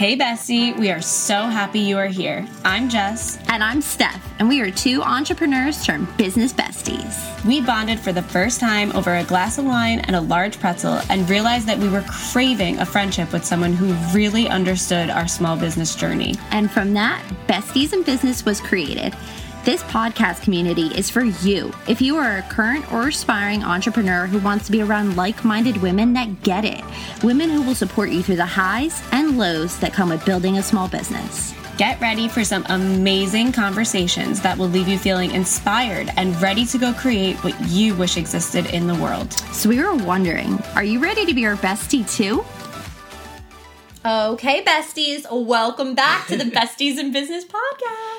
Hey, Bestie, we are so happy you are here. I'm Jess. And I'm Steph, and we are two entrepreneurs turned business besties. We bonded for the first time over a glass of wine and a large pretzel and realized that we were craving a friendship with someone who really understood our small business journey. And from that, Besties and Business was created. This podcast community is for you. If you are a current or aspiring entrepreneur who wants to be around like minded women that get it, women who will support you through the highs and lows that come with building a small business. Get ready for some amazing conversations that will leave you feeling inspired and ready to go create what you wish existed in the world. So, we were wondering are you ready to be our bestie too? Okay, besties, welcome back to the Besties and Business podcast.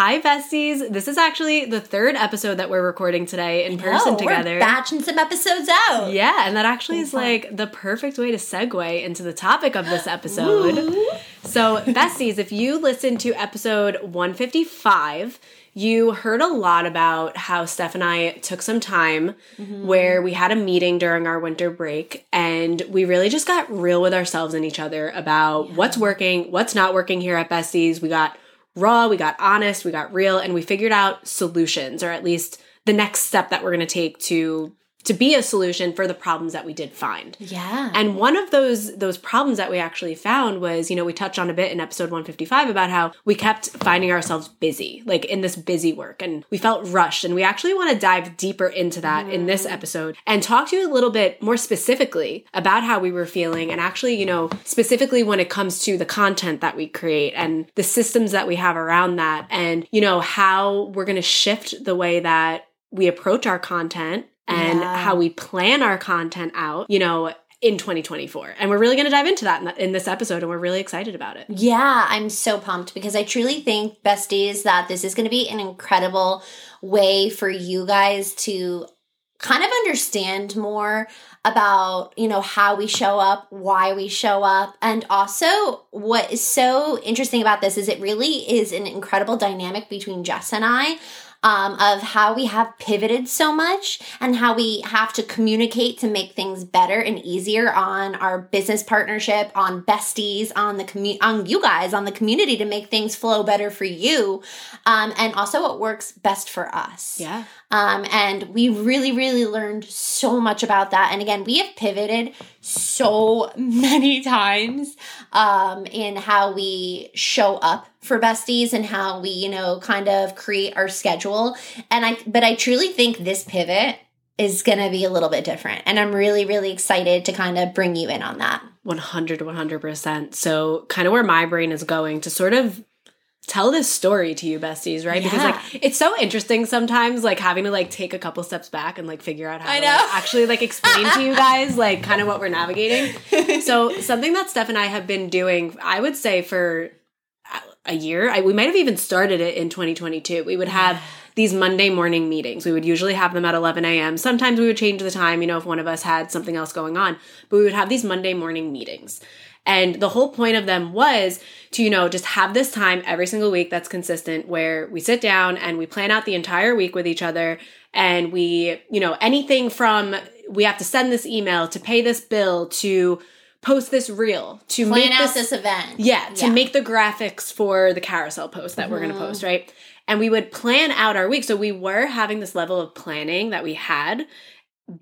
Hi, besties. This is actually the third episode that we're recording today in person together. We're batching some episodes out. yeah, and that actually is like the perfect way to segue into the topic of this episode. so, besties, if you listened to episode 155, you heard a lot about how Steph and I took some time mm-hmm. where we had a meeting during our winter break and we really just got real with ourselves and each other about what's working, what's not working here at Besties. We got raw, we got honest, we got real, and we figured out solutions, or at least the next step that we're going to take to to be a solution for the problems that we did find. Yeah. And one of those those problems that we actually found was, you know, we touched on a bit in episode 155 about how we kept finding ourselves busy, like in this busy work and we felt rushed and we actually want to dive deeper into that in this episode and talk to you a little bit more specifically about how we were feeling and actually, you know, specifically when it comes to the content that we create and the systems that we have around that and, you know, how we're going to shift the way that we approach our content and Yeah. how we plan our content out, you know, in 2024. And we're really going to dive into that in, in this episode and we're really excited about it. Yeah, I'm so pumped because I truly think, besties, that this is going to be an incredible way for you guys to kind of understand more about, you know, how we show up, why we show up, and also what is so interesting about this is it really is an incredible dynamic between Jess and I. Um, of how we have pivoted so much and how we have to communicate to make things better and easier on our business partnership, on besties, on the commu- on you guys, on the community to make things flow better for you, um, and also what works best for us. Yeah. Um, and we really, really learned so much about that. And again, we have pivoted so many times um, in how we show up for besties and how we, you know, kind of create our schedule. And I, but I truly think this pivot is going to be a little bit different. And I'm really, really excited to kind of bring you in on that. 100 100%. So, kind of where my brain is going to sort of tell this story to you besties, right? Because like it's so interesting sometimes like having to like take a couple steps back and like figure out how I to like, actually like explain to you guys like kind of what we're navigating. so, something that Steph and I have been doing, I would say for a year, I, we might have even started it in 2022. We would have these Monday morning meetings. We would usually have them at 11 a.m. Sometimes we would change the time, you know, if one of us had something else going on, but we would have these Monday morning meetings. And the whole point of them was to, you know, just have this time every single week that's consistent where we sit down and we plan out the entire week with each other and we, you know, anything from we have to send this email to pay this bill to post this reel to Plan make out this event. yeah, to Yeah. make the graphics for the carousel post that we're going to mm-hmm. post, right? And we would plan out our week. So we were having this level of planning that we had,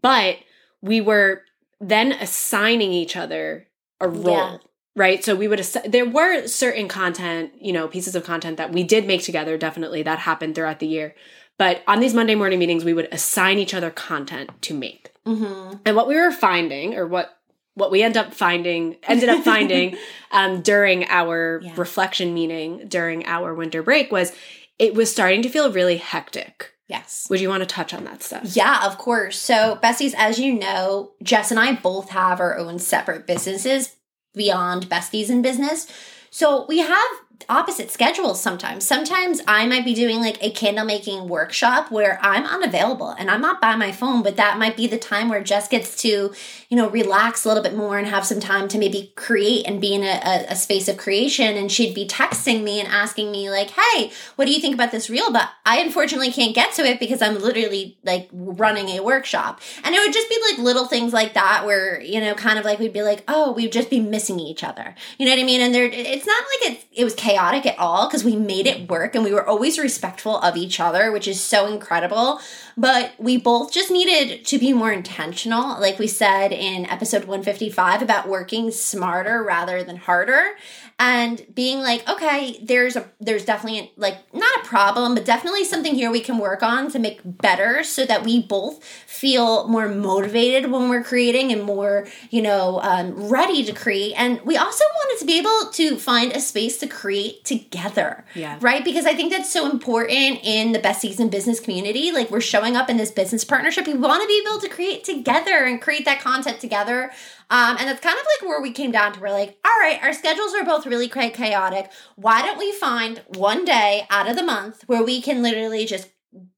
but we were then assigning each other a role. Yeah. Right. So we would, assi- there were certain content, you know, pieces of content that we did make together. Definitely that happened throughout the year. But on these Monday morning meetings, we would assign each other content to make. Mm-hmm. And what we were finding, or what what we end up finding, ended up finding um, during our Yeah. reflection meeting during our winter break was it was starting to feel really hectic. Yes. Would you want to touch on that stuff? Yeah, of course. So, besties, as you know, Jess and I both have our own separate businesses beyond besties in business. So, we have opposite schedules sometimes. Sometimes I might be doing like a candle making workshop where I'm unavailable and I'm not by my phone, but that might be the time where Jess gets to, you know, relax a little bit more and have some time to maybe create and be in a, a, a space of creation. And she'd be texting me and asking me, like, hey, what do you think about this reel? But I unfortunately can't get to it because I'm literally like running a workshop. And it would just be like little things like that where, you know, kind of like we'd be like, oh, we'd just be missing each other. You know what I mean? And there, it's not like it, it was chaotic at all because we made it work and we were always respectful of each other, which is so incredible. But we both just needed to be more intentional, like we said in episode 155 about working smarter rather than harder and being like okay there's a there's definitely like not a problem but definitely something here we can work on to make better so that we both feel more motivated when we're creating and more you know um, ready to create. And we also wanted to be able to find a space to create together Yeah. right? Because i think that's so important in the besties and business community. Like we're showing up in this business partnership. We want to be able to create together and create that content together um, and that's kind of like where we came down to. We're like, all right, our schedules are both really quite chaotic. Why don't we find one day out of the month where we can literally just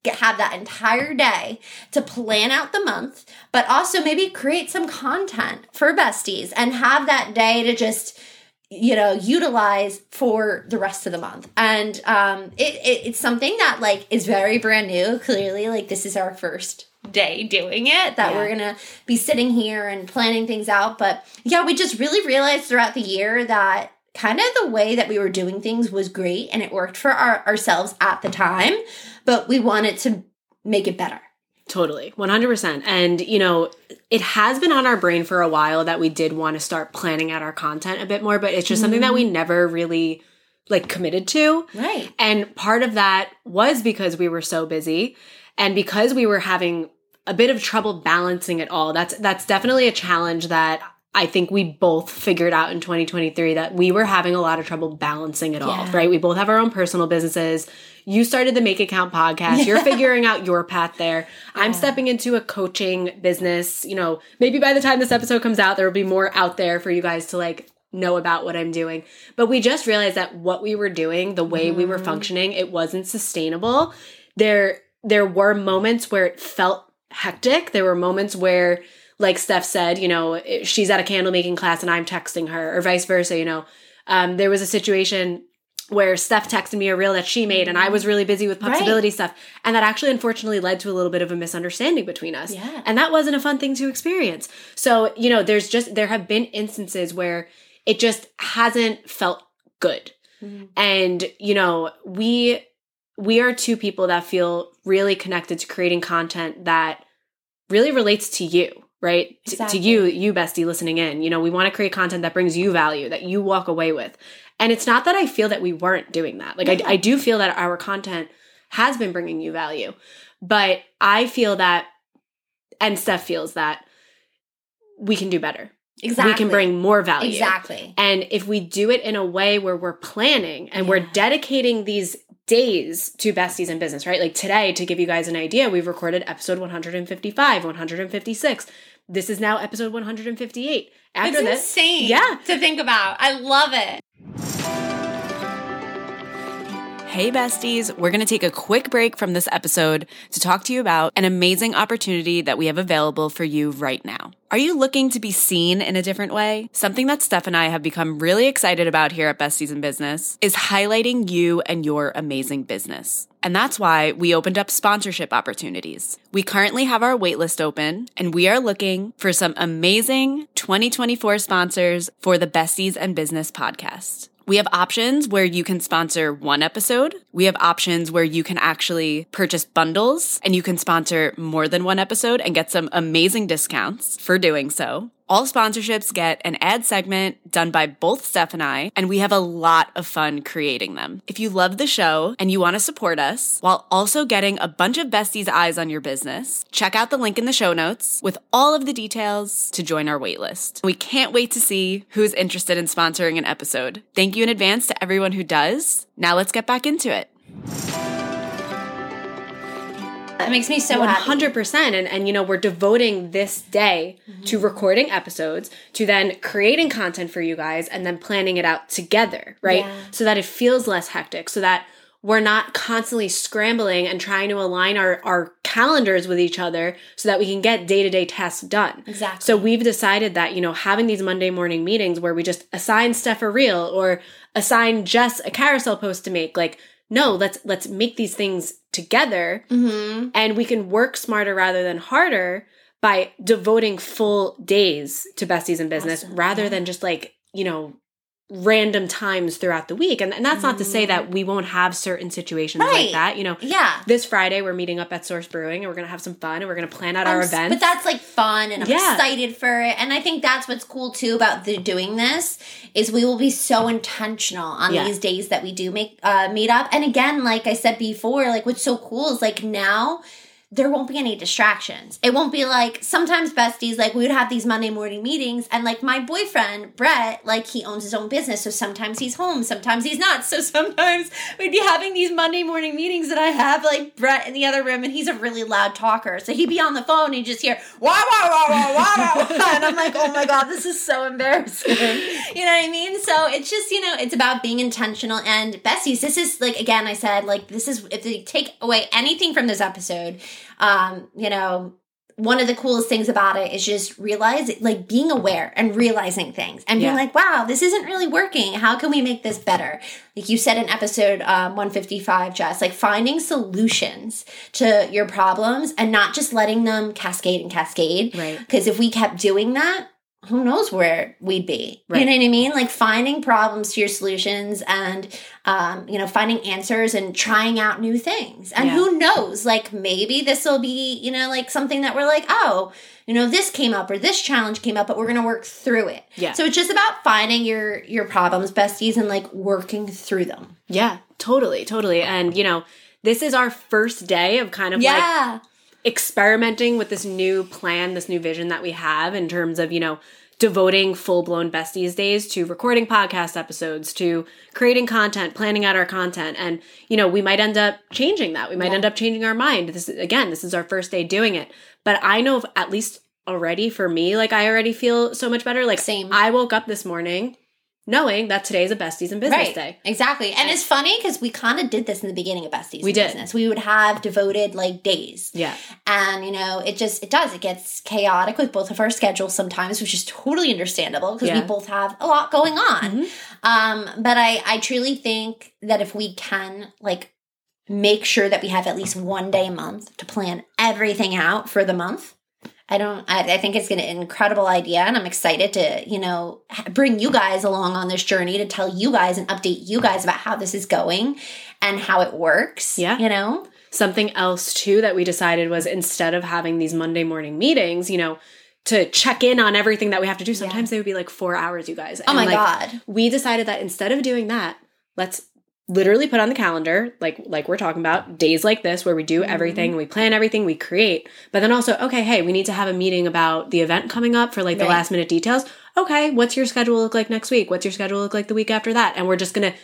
have that entire day to plan out the month, but also maybe create some content for besties and have that day to just you know utilize for the rest of the month and um it, it it's something that like is very brand new clearly like this is our first day doing it that Yeah. we're gonna be sitting here and planning things out but yeah we just really realized throughout the year that kind of the way that we were doing things was great and it worked for our, ourselves at the time but we wanted to make it better Totally, 100%. And, you know, it has been on our brain for a while that we did want to start planning out our content a bit more, but it's just something that we mm-hmm. never really like committed to. right And part of that was because we were so busy and because we were having a bit of trouble balancing it all. That's that's definitely a challenge that I think we both figured out in 2023 that we were having a lot of trouble balancing it all, Yeah. right? We both have our own personal businesses. You started the Make Account podcast. You're figuring out your path there. I'm stepping into a coaching business. You know, maybe by the time this episode comes out, there will be more out there for you guys to like know about what I'm doing. But we just realized that what we were doing, the way we were mm-hmm. functioning, it wasn't sustainable. There there were moments where it felt hectic. There were moments where like Steph said, you know, she's at a candle making class and I'm texting her or vice versa, you know. Um, there was a situation where Steph texted me a reel that she made and I was really busy with Right. possibility stuff. And that actually unfortunately led to a little bit of a misunderstanding between us. Yeah. And that wasn't a fun thing to experience. So, you know, there's just, there have been instances where it just hasn't felt good. And, you know, we, we are two people that feel really connected to creating content that really relates to you, right? Exactly. To you, you bestie listening in. You know, we want to create content that brings you value, that you walk away with. And it's not that I feel that we weren't doing that. Like, I, I do feel that our content has been bringing you value. But I feel that, and Steph feels that we can do better. exactly We can bring more value. exactly And if we do it in a way where we're planning and we're dedicating these days to besties in business, right? Like today, to give you guys an idea, we've recorded episode 155, 156. This is now episode 158. After it's this, insane Yeah. to think about i love it Hey, besties. We're going to take a quick break from this episode to talk to you about an amazing opportunity that we have available for you right now. Are you looking to be seen in a different way? Something that Steph and I have become really excited about here at Besties and Business is highlighting you and your amazing business. And that's why we opened up sponsorship opportunities. We currently have our waitlist open and we are looking for some amazing 2024 sponsors for the Besties and Business podcast. We have options where you can sponsor one episode. We have options where you can actually purchase bundles and you can sponsor more than one episode and get some amazing discounts for doing so. All sponsorships get an ad segment done by both Steph and I, and we have a lot of fun creating them. If you love the show and you want to support us while also getting a bunch of besties' eyes on your business, check out the link in the show notes with all of the details to join our waitlist. We can't wait to see who's interested in sponsoring an episode. Thank you in advance to everyone who does. Now let's get back into it. That makes me so One happy. hundred percent, and and you know we're devoting this day Mm-hmm. to recording episodes, to then creating content for you guys, and then planning it out together, right? Yeah. So that it feels less hectic, so that we're not constantly scrambling and trying to align our our calendars with each other, so that we can get day to day tasks done. Exactly. So we've decided that you know having these Monday morning meetings where we just assign Steph a reel or assign Jess a carousel post to make, like no, let's let's make these things together Mm-hmm. and we can work smarter rather than harder by devoting full days to besties in business Awesome. rather Yeah. than just like you know random times throughout the week and, and that's not to say that we won't have certain situations like that you know Yeah. this friday we're meeting up at source brewing and we're gonna have some fun and we're gonna plan out our I'm s- events But that's like fun and I'm Yeah. excited for it. And I think that's what's cool too about the doing this is we will be so intentional on Yeah. these days that we do make uh meet up. And again, like I said before, like what's so cool is like now there won't be any distractions. It won't be like sometimes besties, like we would have these Monday morning meetings, and like my boyfriend, Brett, like he owns his own business. So sometimes he's home, sometimes he's not. So sometimes we'd be having these Monday morning meetings, and I have like Brett in the other room, and he's a really loud talker. So he'd be on the phone and you just hear, wah, wah, wah, wah, wah, wah. And I'm like, oh my God, this is so embarrassing. You know what I mean? So it's just, you know, it's about being intentional. And besties, this is like, again, I said, like, this is, if they take away anything from this episode, um, you know, one of the coolest things about it is just realize like being aware and realizing things and being Yeah. like wow this isn't really working how can we make this better like you said in episode um, 155 jess like finding solutions to your problems and not just letting them cascade and cascade Right. because if we kept doing that who knows where we'd be. Right. you know what i mean? Like finding problems to your solutions and um, you know finding answers and trying out new things. And Yeah. who knows? Like maybe this will be you know like something that we're like oh you know this came up or this challenge came up but we're gonna work through it. Yeah. so it's just about finding your your problems besties and like working through them. Yeah totally totally. And you know this is our first day of kind of like yeah experimenting with this new plan, this new vision that we have in terms of, you know, devoting full blown besties days to recording podcast episodes, to creating content, planning out our content. And, you know, we might end up changing that. We might end up changing our mind. This is, again, this is our first day doing it. But I know at least already for me, like I already feel so much better. Like, Same. I woke up this morning knowing that today's a besties in business right day. exactly and it's funny because we kind of did this in the beginning of besties We did. business we would have devoted like days Yeah. and you know it just it does it gets chaotic with both of our schedules sometimes which is totally understandable because Yeah. Mm-hmm. we both have a lot going on um but i i truly think that if we can like make sure that we have at least one day a month to plan everything out for the month I don't. I, I think it's an incredible idea, and I'm excited to, you know, bring you guys along on this journey to tell you guys and update you guys about how this is going and how it works. Yeah. you know, Something else too that we decided was instead of having these Monday morning meetings, you know, to check in on everything that we have to do, sometimes they would be like four hours, you guys. Oh my like, God. We decided that instead of doing that, let's literally put on the calendar, like like we're talking about, days like this where we do Mm-hmm. everything, we plan everything, we create. But then also, okay, hey, we need to have a meeting about the event coming up for like the last minute details. Okay, what's your schedule look like next week? What's your schedule look like the week after that? And we're just gonna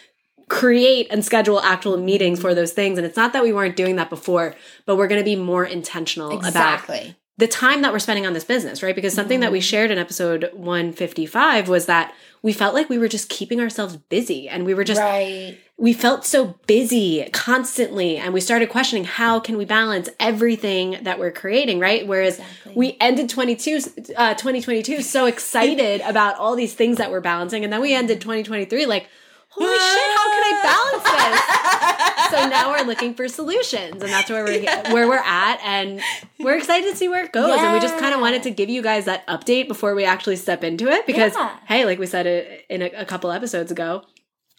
create and schedule actual meetings for those things. And it's not that we weren't doing that before, but we're going to be more intentional about exactly. The time that we're spending on this business, right? Because something that we shared in episode 155 was that we felt like we were just keeping ourselves busy and we were just right. we felt so busy constantly and we started questioning how can we balance everything that we're creating right whereas Exactly. we ended 22 uh, 2022 so excited about all these things that we're balancing and then we ended 2023 like holy shit how can i balance this? So now we're looking for solutions and that's where we're where we're at and we're excited to see where it goes and we just kind of wanted to give you guys that update before we actually step into it because Yeah. hey like we said it in a, a couple episodes ago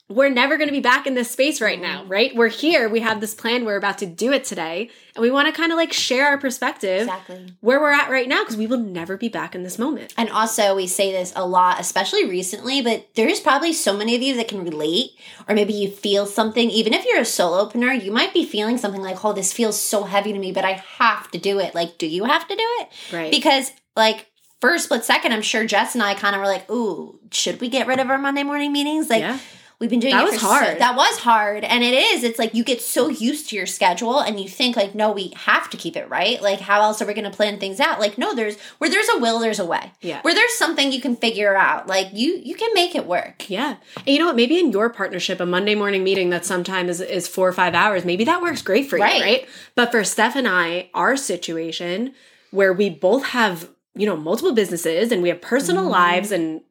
we're never going to be back in this space right now, Mm-hmm. right? We're here. We have this plan. We're about to do it today. And we want to kind of like share our perspective Exactly. where we're at right now because we will never be back in this moment. And also, we say this a lot, especially recently, but there's probably so many of you that can relate, or maybe you feel something. Even if you're a solopreneur, you might be feeling something like, oh, this feels so heavy to me, but I have to do it. Like, do you have to do it? Right. Because, like, for a split second, I'm sure Jess and I kind of were like, ooh, should we get rid of our Monday morning meetings? Like, Yeah. We've been doing That was for hard. So, that was hard, and it is. It's like you get so used to your schedule, and you think like, no, we have to keep it right. Like, how else are we going to plan things out? Like, no, there's where there's a will, there's a way. Yeah. Where there's something you can figure out, like you you can make it work. Yeah. And you know what? Maybe in your partnership, a Monday morning meeting that sometimes is, is four or five hours, maybe that works great for Right. you, right? But for Steph and I, our situation where we both have, you know, multiple businesses and we have personal Mm-hmm. lives and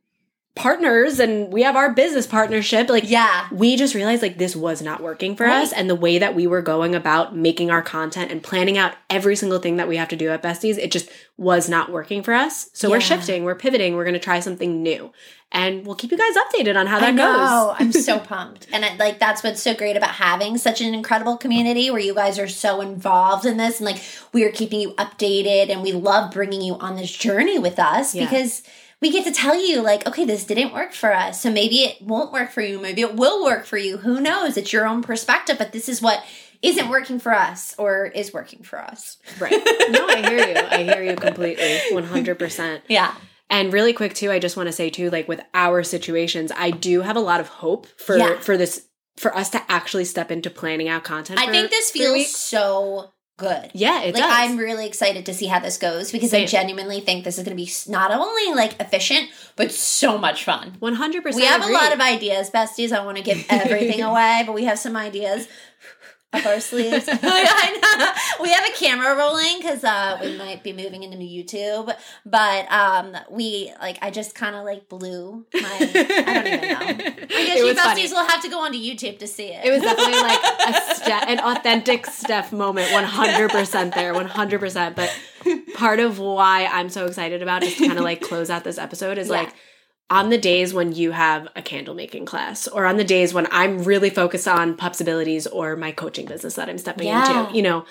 partners and we have our business partnership, like, Yeah. we just realized like this was not working for us. And the way that we were going about making our content and planning out every single thing that we have to do at besties it just was not working for us. So we're shifting we're pivoting we're going to try something new. And we'll keep you guys updated on how that goes. I'm so pumped. And it, like that's what's so great about having such an incredible community where you guys are so involved in this and like we are keeping you updated and we love bringing you on this journey with us Yeah. because we get to tell you like okay this didn't work for us. So maybe it won't work for you. Maybe it will work for you. Who knows? It's your own perspective but this is what isn't working for us or is working for us. Right. No i hear you. I hear you completely. 100% yeah. And really quick too i just want to say too like with our situations i do have a lot of hope for Yeah. for this for us to actually step into planning out content i for think this feels so good yeah it like does I'm really excited to see how this goes because I genuinely think this is going to be not only like efficient but so much fun. 100% We have a lot of ideas, besties. I want to give everything away, but we have some ideas up our sleeves. I know. We have a camera rolling because uh, we might be moving into YouTube, but um, we like I just kind of like blew my. I don't even know. I guess It you funny. besties will have to go onto YouTube to see it. It was definitely like a ste- an authentic Steph moment, 100% there, 100%. But part of why I'm so excited about it is to kind of like close out this episode is Yeah. like on the days when you have a candle making class or on the days when I'm really focused on pups abilities or my coaching business that I'm stepping Yeah. into, you know,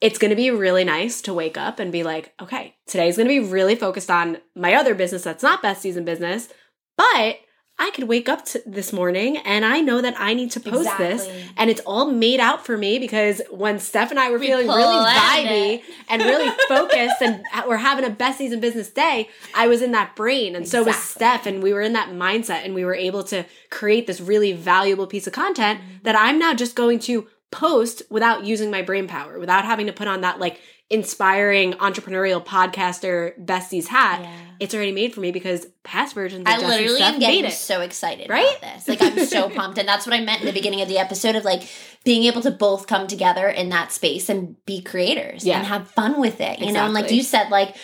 it's going to be really nice to wake up and be like, okay, today's going to be really focused on my other business that's not besties in business, but I could wake up to this morning and I know that I need to post this and it's all made out for me because when Steph and I were We feeling really vibey and really focused and we're having a besties in business day, I was in that brain and so was Steph and we were in that mindset and we were able to create this really valuable piece of content Mm-hmm. that I'm now just going to post without using my brain power, without having to put on that like inspiring entrepreneurial podcaster besties hat. Yeah. It's already made for me because past versions of I literally am made getting it. so excited Right? about this. Like I'm so pumped, and that's what I meant in the beginning of the episode of like being able to both come together in that space and be creators Yeah. and have fun with it. You know, and like you said, like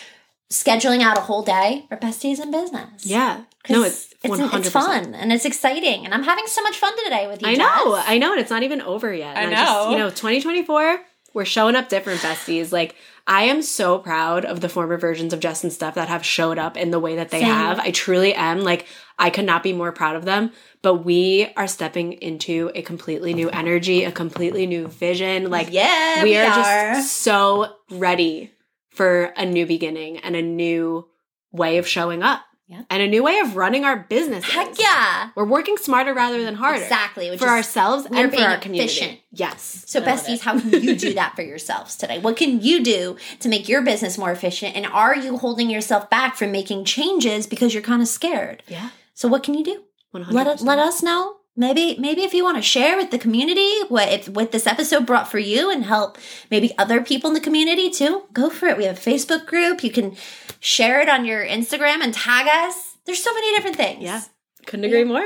scheduling out a whole day for besties in business. Yeah, No, it's it's, 100%. it's fun and it's exciting, and I'm having so much fun today with you. I know, Jess. I know, and it's not even over yet. I And just, know. you know, 2024, we're showing up different besties. Like, I am so proud of the former versions of Jess and Steph that have showed up in the way that they Same. have. I truly am. Like, I could not be more proud of them. But we are stepping into a completely new energy, a completely new vision. Like, yeah, we, we, are, are. just so ready for a new beginning and a new way of showing up Yeah. and a new way of running our businesses. Heck yeah, We're working smarter rather than harder exactly. For ourselves and for our community. efficient. Yes. So, I besties, how can you do that for yourselves today? What can you do to make your business more efficient? And are you holding yourself back from making changes because you're kind of scared? Yeah. So, what can you do? 100%. Let let us know. Maybe maybe if you want to share with the community what if what this episode brought for you and help maybe other people in the community too, go for it. We have a Facebook group. You can share it on your Instagram and tag us. There's so many different things. Yeah. Couldn't agree more.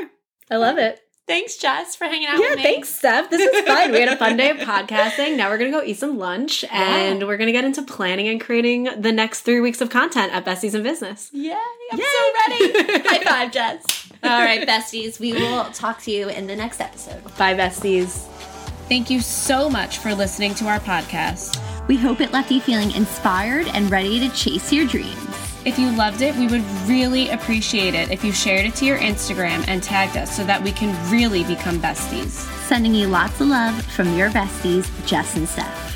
I love it. Thanks, Jess, for hanging out Yeah, with me. thanks, Steph. This was fun. We had a fun day of podcasting. Now we're going to go eat some lunch and we're going to get into planning and creating the next three weeks of content at Besties and Business. Yeah, I'm Yay. so ready. High five, Jess. All right, besties. We will talk to you in the next episode. Bye, Besties. Thank you so much for listening to our podcast. We hope it left you feeling inspired and ready to chase your dreams. If you loved it, we would really appreciate it if you shared it to your Instagram and tagged us so that we can really become besties. Sending you lots of love from your besties, Jess and Steph.